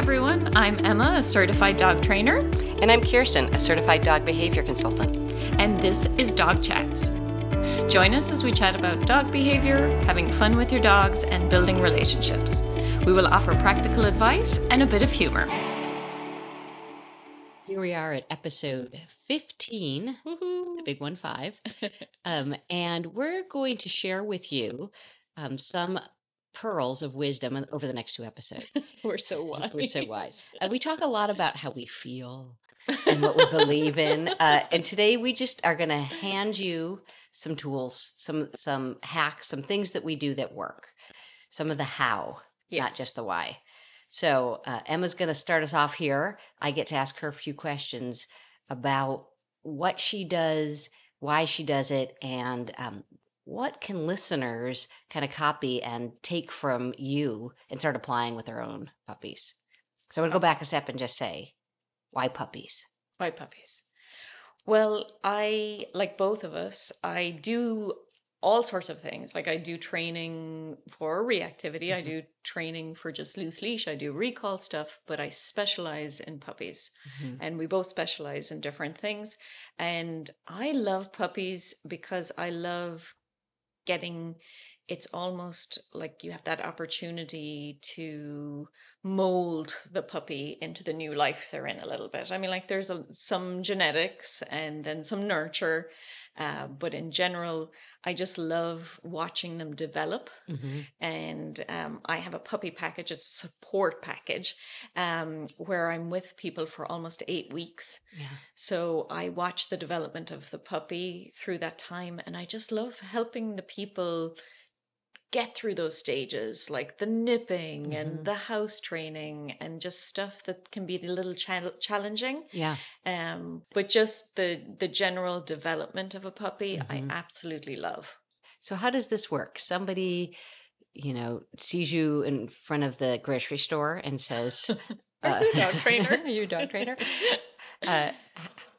everyone. I'm Emma, a certified dog trainer, And I'm Kirsten, a certified dog behavior consultant. and this is Dog Chats. Join us as we chat about dog behavior, having fun with your dogs, and building relationships. We will offer practical advice and a bit of humor. Here we are at episode 15, the big one, five. um, and we're going to share with you um, some pearls of wisdom over the next two episodes. We're so wise. We're so wise. Uh, we talk a lot about how we feel and what we believe in. Uh, and today we just are going to hand you some tools, some some hacks, some things that we do that work. Some of the how, not just the why. So uh, Emma's going to start us off here. I get to ask her a few questions about what she does, why she does it, and um, what can listeners kind of copy and take from you and start applying with their own puppies. So I'm going to go back a step and just say, why puppies? Why puppies? Well, I, like both of us, I do all sorts of things. Like I do training for reactivity, I Mhm. do training for just loose leash, I do recall stuff, but I specialize in puppies. Mhm. And we both specialize in different things. And I love puppies because I love getting it's almost like you have that opportunity to mold the puppy into the new life they're in a little bit. I mean, like there's a, some genetics and then some nurture, uh, but in general, I just love watching them develop. Mhm. And um, I have a puppy package, it's a support package um, where I'm with people for almost eight weeks. Yeah. So I watch the development of the puppy through that time, and I just love helping the people get through those stages, like the nipping Mhm. and the house training, and just stuff that can be a little chal- challenging. Yeah. Um, but just the the general development of a puppy, Mhm. I absolutely love. So how does this work? Somebody, you know, sees you in front of the grocery store and says, Are you dog trainer? Are you a dog trainer? uh,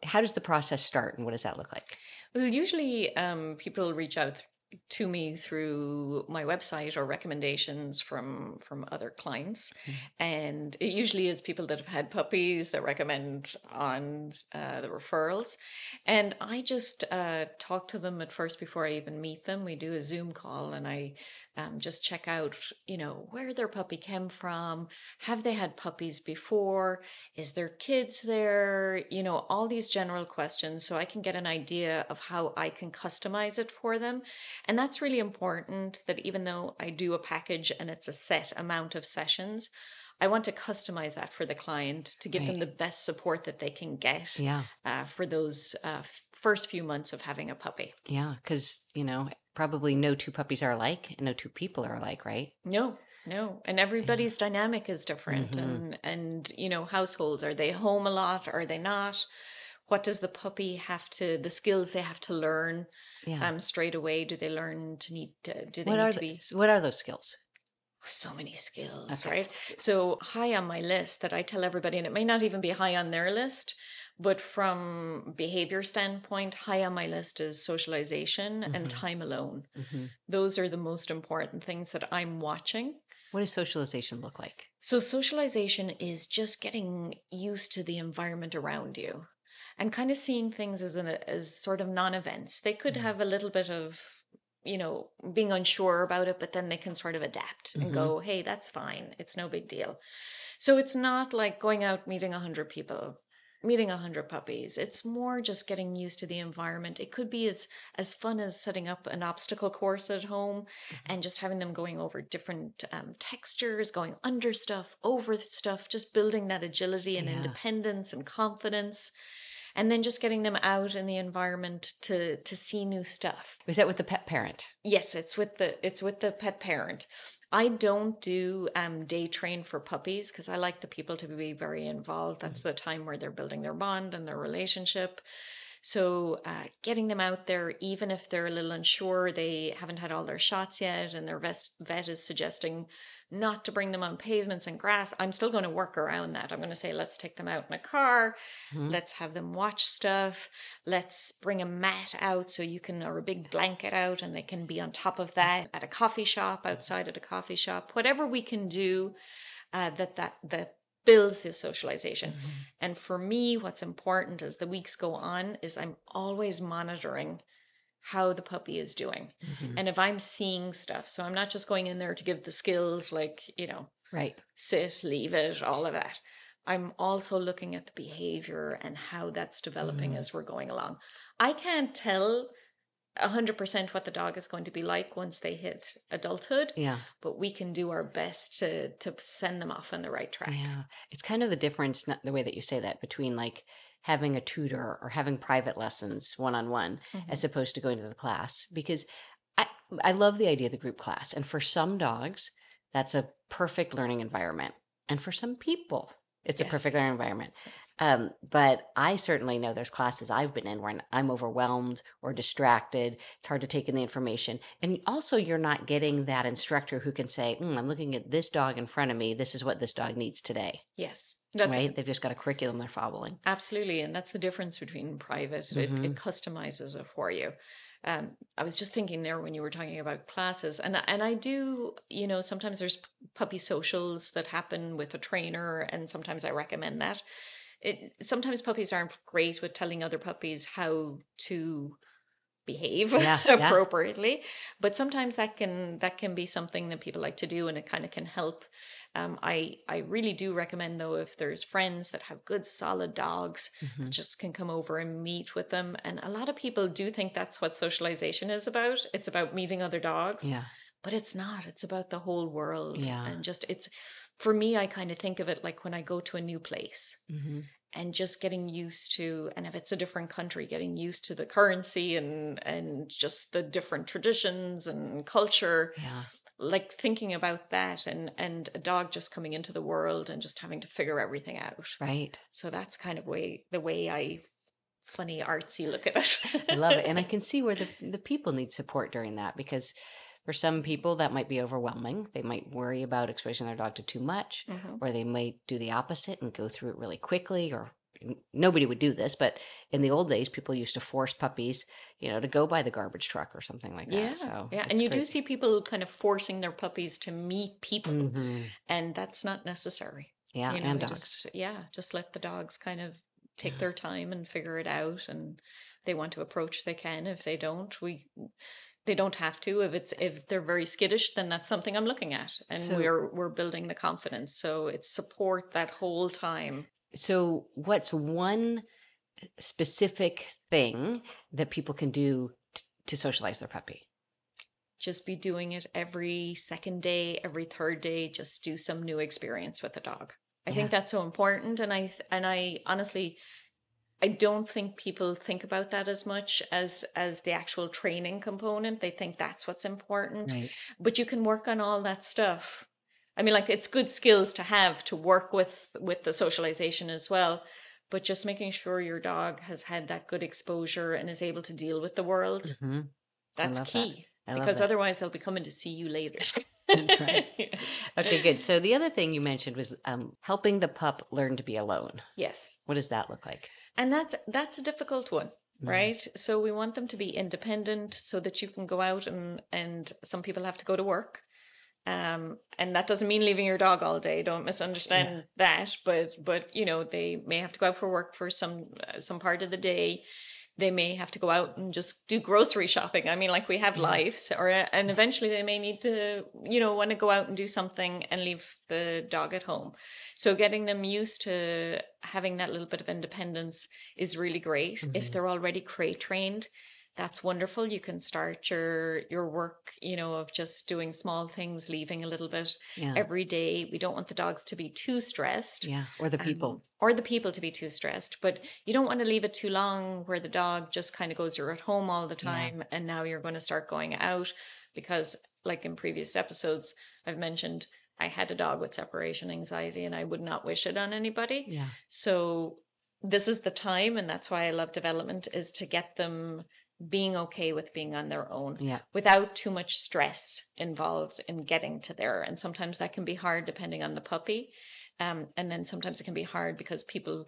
how does the process start and what does that look like? Well, usually um, people reach out to me through my website or recommendations from from other clients, Mhm. and it usually is people that have had puppies that recommend on uh, the referrals, and I just uh, talk to them at first before I even meet them. We do a Zoom call, and I um, just check out, you know, where their puppy came from. Have they had puppies before? Is there kids there? You know, all these general questions so I can get an idea of how I can customize it for them. And that's really important that even though I do a package and it's a set amount of sessions, I want to customize that for the client to give them the best support that they can get Yeah. uh, for those uh, first few months of having a puppy. Yeah. Because, you know, probably no two puppies are alike and no two people are alike, right? No, no, and everybody's dynamic is different, Mhm. and and you know households are they home a lot? Are they not? What does the puppy have to? The skills they have to learn Yeah. um straight away? Do they learn to need? To, do they what need to the, be? what are those skills? So many skills, Okay. right? So high on my list that I tell everybody, and it may not even be high on their list, but from behavior standpoint, high on my list is socialization Mhm. and time alone. hmm Those are the most important things that I'm watching. What does socialization look like? So, socialization is just getting used to the environment around you and kind of seeing things as, an, as sort of non events. They could Mhm. have a little bit of, you know, being unsure about it, but then they can sort of adapt and Mhm. go, hey, that's fine. It's no big deal. So, it's not like going out meeting a 100 people meeting a hundred puppies. It's more just getting used to the environment. It could be as as fun as setting up an obstacle course at home and just having them going over different um, textures, going under stuff, over stuff, just building that agility and Yeah. independence and confidence. And then just getting them out in the environment to to see new stuff. Is that with the pet parent? Yes, it's with the it's with the pet parent. I don't do um, day train for puppies because I like the people to be very involved. That's the time where they're building their bond and their relationship. So uh, getting them out there, even if they're a little unsure, they haven't had all their shots yet, and their vet, vet is suggesting not to bring them on pavements and grass. I'm still going to work around that. I'm going to say, let's take them out in a car. Mhm. Let's have them watch stuff. Let's bring a mat out so you can, or a big blanket out, and they can be on top of that at a coffee shop, outside at a coffee shop. Whatever we can do uh, that that that builds this socialization. Mhm. And for me, what's important as the weeks go on is I'm always monitoring how the puppy is doing. Mhm. And if I'm seeing stuff, so I'm not just going in there to give the skills like, you know, Right. sit, leave it, all of that. I'm also looking at the behavior and how that's developing Mhm. as we're going along. I can't tell 100% what the dog is going to be like once they hit adulthood, Yeah. but we can do our best to to send them off on the right track. Yeah. It's kind of the difference, the way that you say that, between like having a tutor or having private lessons one on one as mm-hmm. opposed to going to the class. Because I, I love the idea of the group class. And for some dogs, that's a perfect learning environment. And for some people, it's a perfect learning environment. Um, but I certainly know there's classes I've been in where I'm overwhelmed or distracted. It's hard to take in the information. And also, you're not getting that instructor who can say, "Mm, I'm looking at this dog in front of me. This is what this dog needs today. Yes. That's right? They've just got a curriculum they're following. Absolutely, and that's the difference between private. It, Mhm. it customizes it for you. Um, I was just thinking there when you were talking about classes, and and I do, you know, sometimes there's puppy socials that happen with a trainer, and sometimes I recommend that. It sometimes puppies aren't great with telling other puppies how to behave Yeah, yeah. appropriately, but sometimes that can that can be something that people like to do, and it kind of can help. Um, I I really do recommend though if there's friends that have good solid dogs Mhm. just can come over and meet with them. And a lot of people do think that's what socialization is about. It's about meeting other dogs, Yeah. but it's not. It's about the whole world. Yeah. And just, it's, for me, I kind of think of it like when I go to a new place hmm and just getting used to, and if it's a different country, getting used to the currency and, and just the different traditions and culture Yeah. like thinking about that and and a dog just coming into the world and just having to figure everything out Right. so that's kind of way the way I funny artsy look at it. I love it. And I can see where the, the people need support during that because for some people that might be overwhelming. They might worry about exposing their dog to too much, Mhm. or they might do the opposite and go through it really quickly or nobody would do this but in the old days people used to force puppies you know to go by the garbage truck or something like that Yeah, so yeah, and you do see people who kind of forcing their puppies to meet people, Mhm. and that's not necessary. yeah you know, and dogs just yeah, just let the dogs kind of take Yeah. their time and figure it out, and they want to approach, they can. If they don't, we they don't have to. If it's if they're very skittish, then that's something I'm looking at, and So- we're we're building the confidence. So it's support that whole time. so what's one specific thing that people can do t- to socialize their puppy Just be doing it every second day, every third day. Just do some new experience with the dog. I Yeah. think that's so important, and I and I honestly, I don't think people think about that as much as as the actual training component. They think that's what's important, right but you can work on all that stuff. I mean, like it's good skills to have to work with with the socialization as well. But just making sure your dog has had that good exposure and is able to deal with the world, hmm that's love that. key. Because that. otherwise, they'll be coming to see you later. That's right. yes. okay good so the other thing you mentioned was um, helping the pup learn to be alone Yes. what does that look like And that's that's a difficult one, Mhm. right? So we want them to be independent so that you can go out and and some people have to go to work. Um and that doesn't mean leaving your dog all day. Don't misunderstand that, but but you know, they may have to go out for work for some uh, some part of the day. They may have to go out and just do grocery shopping. I mean, like we have lives, or and eventually they may need to, you know, want to go out and do something and leave the dog at home. So getting them used to having that little bit of independence is really great. If Mhm. they're already crate trained, that's wonderful. You can start your your work, you know, of just doing small things, leaving a little bit yeah every day. We don't want the dogs to be too stressed. yeah or the people um, or the people to be too stressed. But you don't want to leave it too long where the dog just kind of goes, you're at home all the Yeah. time, and now you're going to start going out. Because, like in previous episodes, I've mentioned I had a dog with separation anxiety and I would not wish it on anybody. yeah So, this is the time, and that's why I love development, is to get them being okay with being on their own yeah without too much stress involved in getting to there. And sometimes that can be hard depending on the puppy. Um, and then sometimes it can be hard because people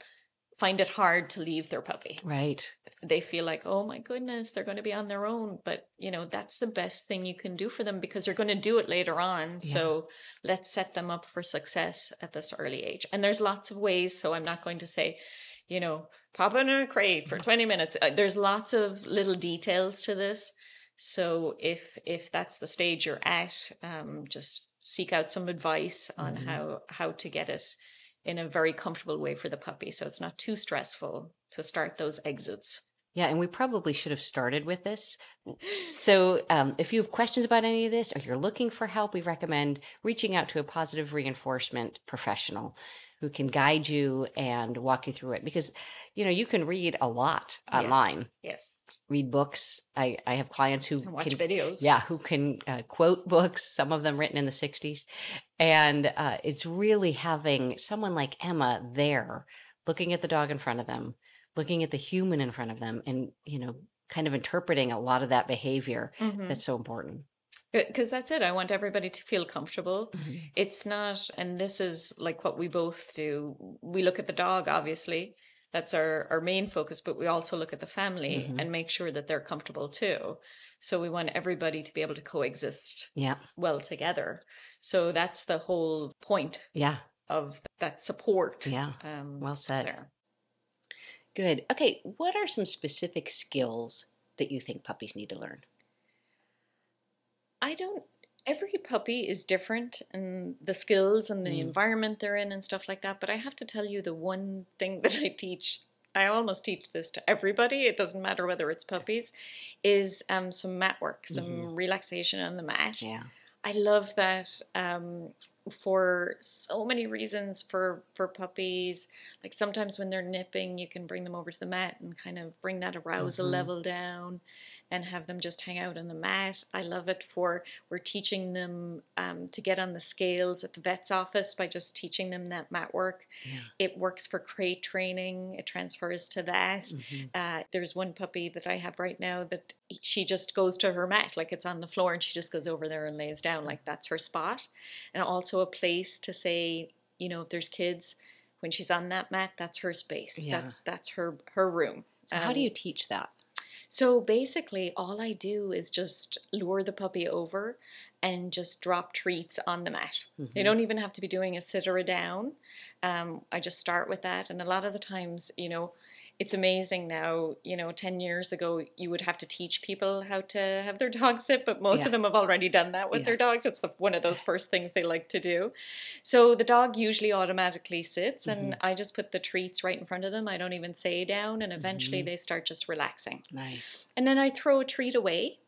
find it hard to leave their puppy. Right. They feel like, oh my goodness, they're going to be on their own. But, you know, that's the best thing you can do for them because they're going to do it later on. So let's set them up for success at this early age. And there's lots of ways. So I'm not going to say, you know, pop in a crate for 20 minutes. Uh, There's lots of little details to this. So if if that's the stage you're at, um, just seek out some advice on Mhm. how how to get it in a very comfortable way for the puppy, so it's not too stressful to start those exits. Yeah, and we probably should have started with this. So, um, if you have questions about any of this or you're looking for help, we recommend reaching out to a positive reinforcement professional who can guide you and walk you through it. Because you know you can read a lot online. Yes, read books. I i have clients who and watch can videos. yeah who can uh, quote books some of them written in the 60s and uh, it's really having someone like emma there looking at the dog in front of them looking at the human in front of them and you know kind of interpreting a lot of that behavior Mhm. that's so important because that's it. I want everybody to feel comfortable. It's not, and this is like what we both do. We look at the dog, obviously. That's our, our main focus, but we also look at the family Mhm. and make sure that they're comfortable too. So we want everybody to be able to coexist yeah well together. So that's the whole point yeah of that support. yeah Um, well said there. good okay what are some specific skills that you think puppies need to learn I don't. Every puppy is different and the skills and the Mm. environment they're in and stuff like that. But I have to tell you, the one thing that I teach, I almost teach this to everybody. It doesn't matter whether it's puppies, is um, some mat work, some relaxation on the mat. yeah I love that um, for so many reasons for for puppies. Like sometimes when they're nipping, you can bring them over to the mat and kind of bring that arousal Mhm. level down, and have them just hang out on the mat. I love it for we're teaching them um, to get on the scales at the vet's office by just teaching them that mat work. yeah It works for crate training. It transfers to that. Mhm. Uh, there's one puppy that I have right now that she just goes to her mat, like it's on the floor, and she just goes over there and lays down, like that's her spot. And also a place to say, you know, if there's kids, when she's on that mat, that's her space. Yeah. That's that's her her room. so how do Um, you teach that So basically, all I do is just lure the puppy over and just drop treats on the mat. They Mhm. don't even have to be doing a sit or a down. Um, I just start with that. And a lot of the times, you know, it's amazing now, you know, 10 years ago, you would have to teach people how to have their dog sit, but most Yeah. of them have already done that with Yeah. their dogs. It's the, one of those first things they like to do. So the dog usually automatically sits, and mm-hmm. I just put the treats right in front of them. I don't even say down, and eventually mm-hmm. they start just relaxing. nice And then I throw a treat away.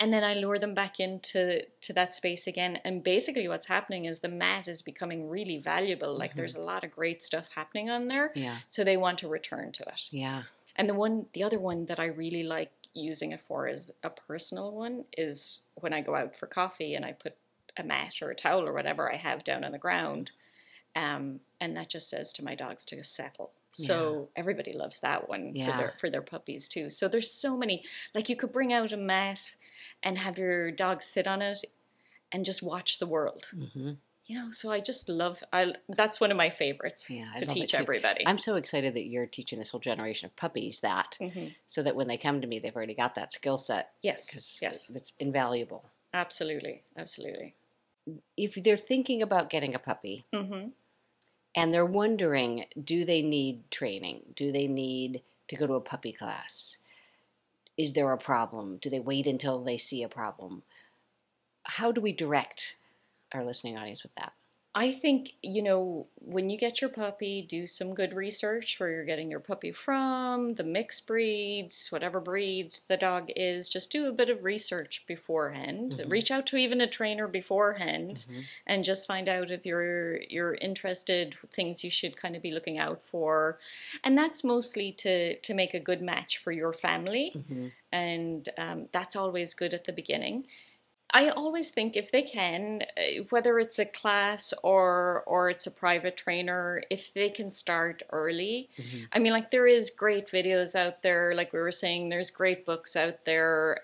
And then I lure them back into to that space again. And basically what's happening is the mat is becoming really valuable. Like there's a lot of great stuff happening on there. yeah So they want to return to it. yeah And the one the other one that I really like using it for is a personal one is when I go out for coffee and I put a mat or a towel or whatever I have down on the ground. Um, and that just says to my dogs to settle. So everybody loves that one for their for their puppies too. So there's so many like you could bring out a mat and have your dog sit on it and just watch the world. hmm You know, so I just love I that's one of my favorites Yeah, to teach everybody. I'm so excited that you're teaching this whole generation of puppies that, Mhm. so that when they come to me, they've already got that skill set Yes. Yes. it's invaluable. Absolutely. Absolutely. If they're thinking about getting a puppy Mhm. And they're wondering, do they need training? Do they need to go to a puppy class? Is there a problem? Do they wait until they see a problem? How do we direct our listening audience with that? I think, you know, when you get your puppy, do some good research where you're getting your puppy from, the mixed breeds, whatever breed the dog is. Just do a bit of research beforehand. Mhm. Reach out to even a trainer beforehand Mhm. and just find out if you're you're interested, things you should kind of be looking out for. And that's mostly to to make a good match for your family Mhm. and um, that's always good at the beginning. I always think if they can, uh, whether it's a class or or it's a private trainer, if they can start early. Mhm. I mean, like there is great videos out there. Like we were saying, there's great books out there.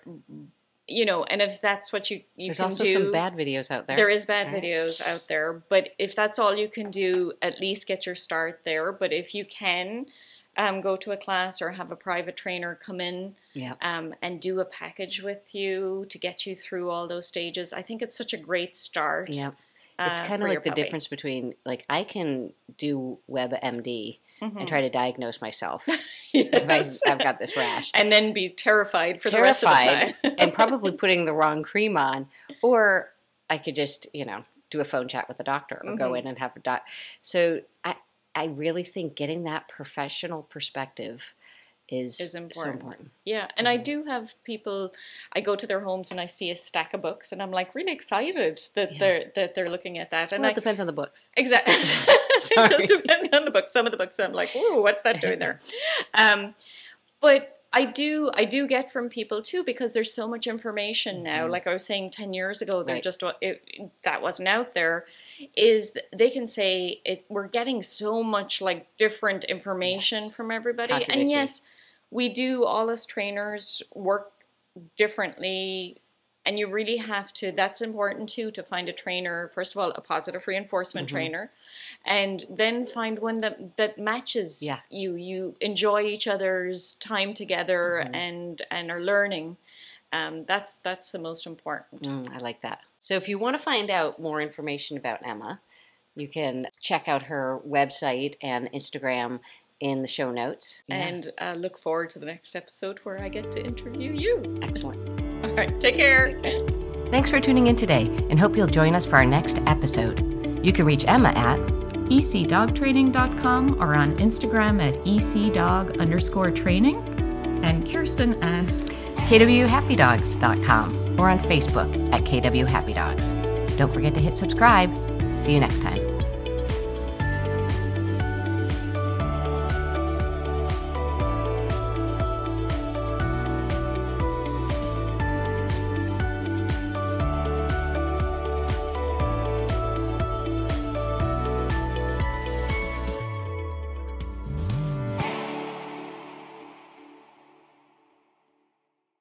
you know, and if that's what you you There's can also do, some bad videos out there. there is bad right? videos out there, but if that's all you can do, at least get your start there. But if you can, um, go to a class or have a private trainer come in Yeah. um, and do a package with you to get you through all those stages, I think it's such a great start. Yeah. It's uh, kind of like the puppy. difference between like I can do WebMD Mhm. and try to diagnose myself. if I, Yes. I've got this rash. and then be terrified for Terrified the rest of the time. and probably putting the wrong cream on. Or I could just, you know, do a phone chat with a doctor or go Mhm. in and have a doc. So I, I really think getting that professional perspective is, Is so important. important. Yeah, and I Mhm. do have people. I go to their homes and I see a stack of books, and I'm like really excited that Yeah. they're that they're looking at that. And well, I it depends on the books. exactly it just depends on the book. Some of the books I'm like, ooh, what's that doing there? Um, but I do I do get from people too because there's so much information now. Mhm. Like I was saying ten years ago, there Right. just it, that wasn't out there. Is they can say it? We're getting so much like different information Yes. from everybody, and yes, we do all as trainers work differently and you really have to that's important too to find a trainer first of all a positive reinforcement Mhm. trainer and then find one that that matches Yeah. you you enjoy each other's time together Mhm. and and are learning um, that's that's the most important Mm, I like that. So if you want to find out more information about Emma, you can check out her website and Instagram in the show notes. Yeah. and uh, look forward to the next episode where i get to interview you excellent. all right take care Thanks for tuning in today and hope you'll join us for our next episode. You can reach Emma at ecdogtraining.com or on Instagram at ecdog underscore training. And Kirsten at kwhappydogs.com or on Facebook at KW Happy Dogs. Don't forget to hit subscribe. See you next time.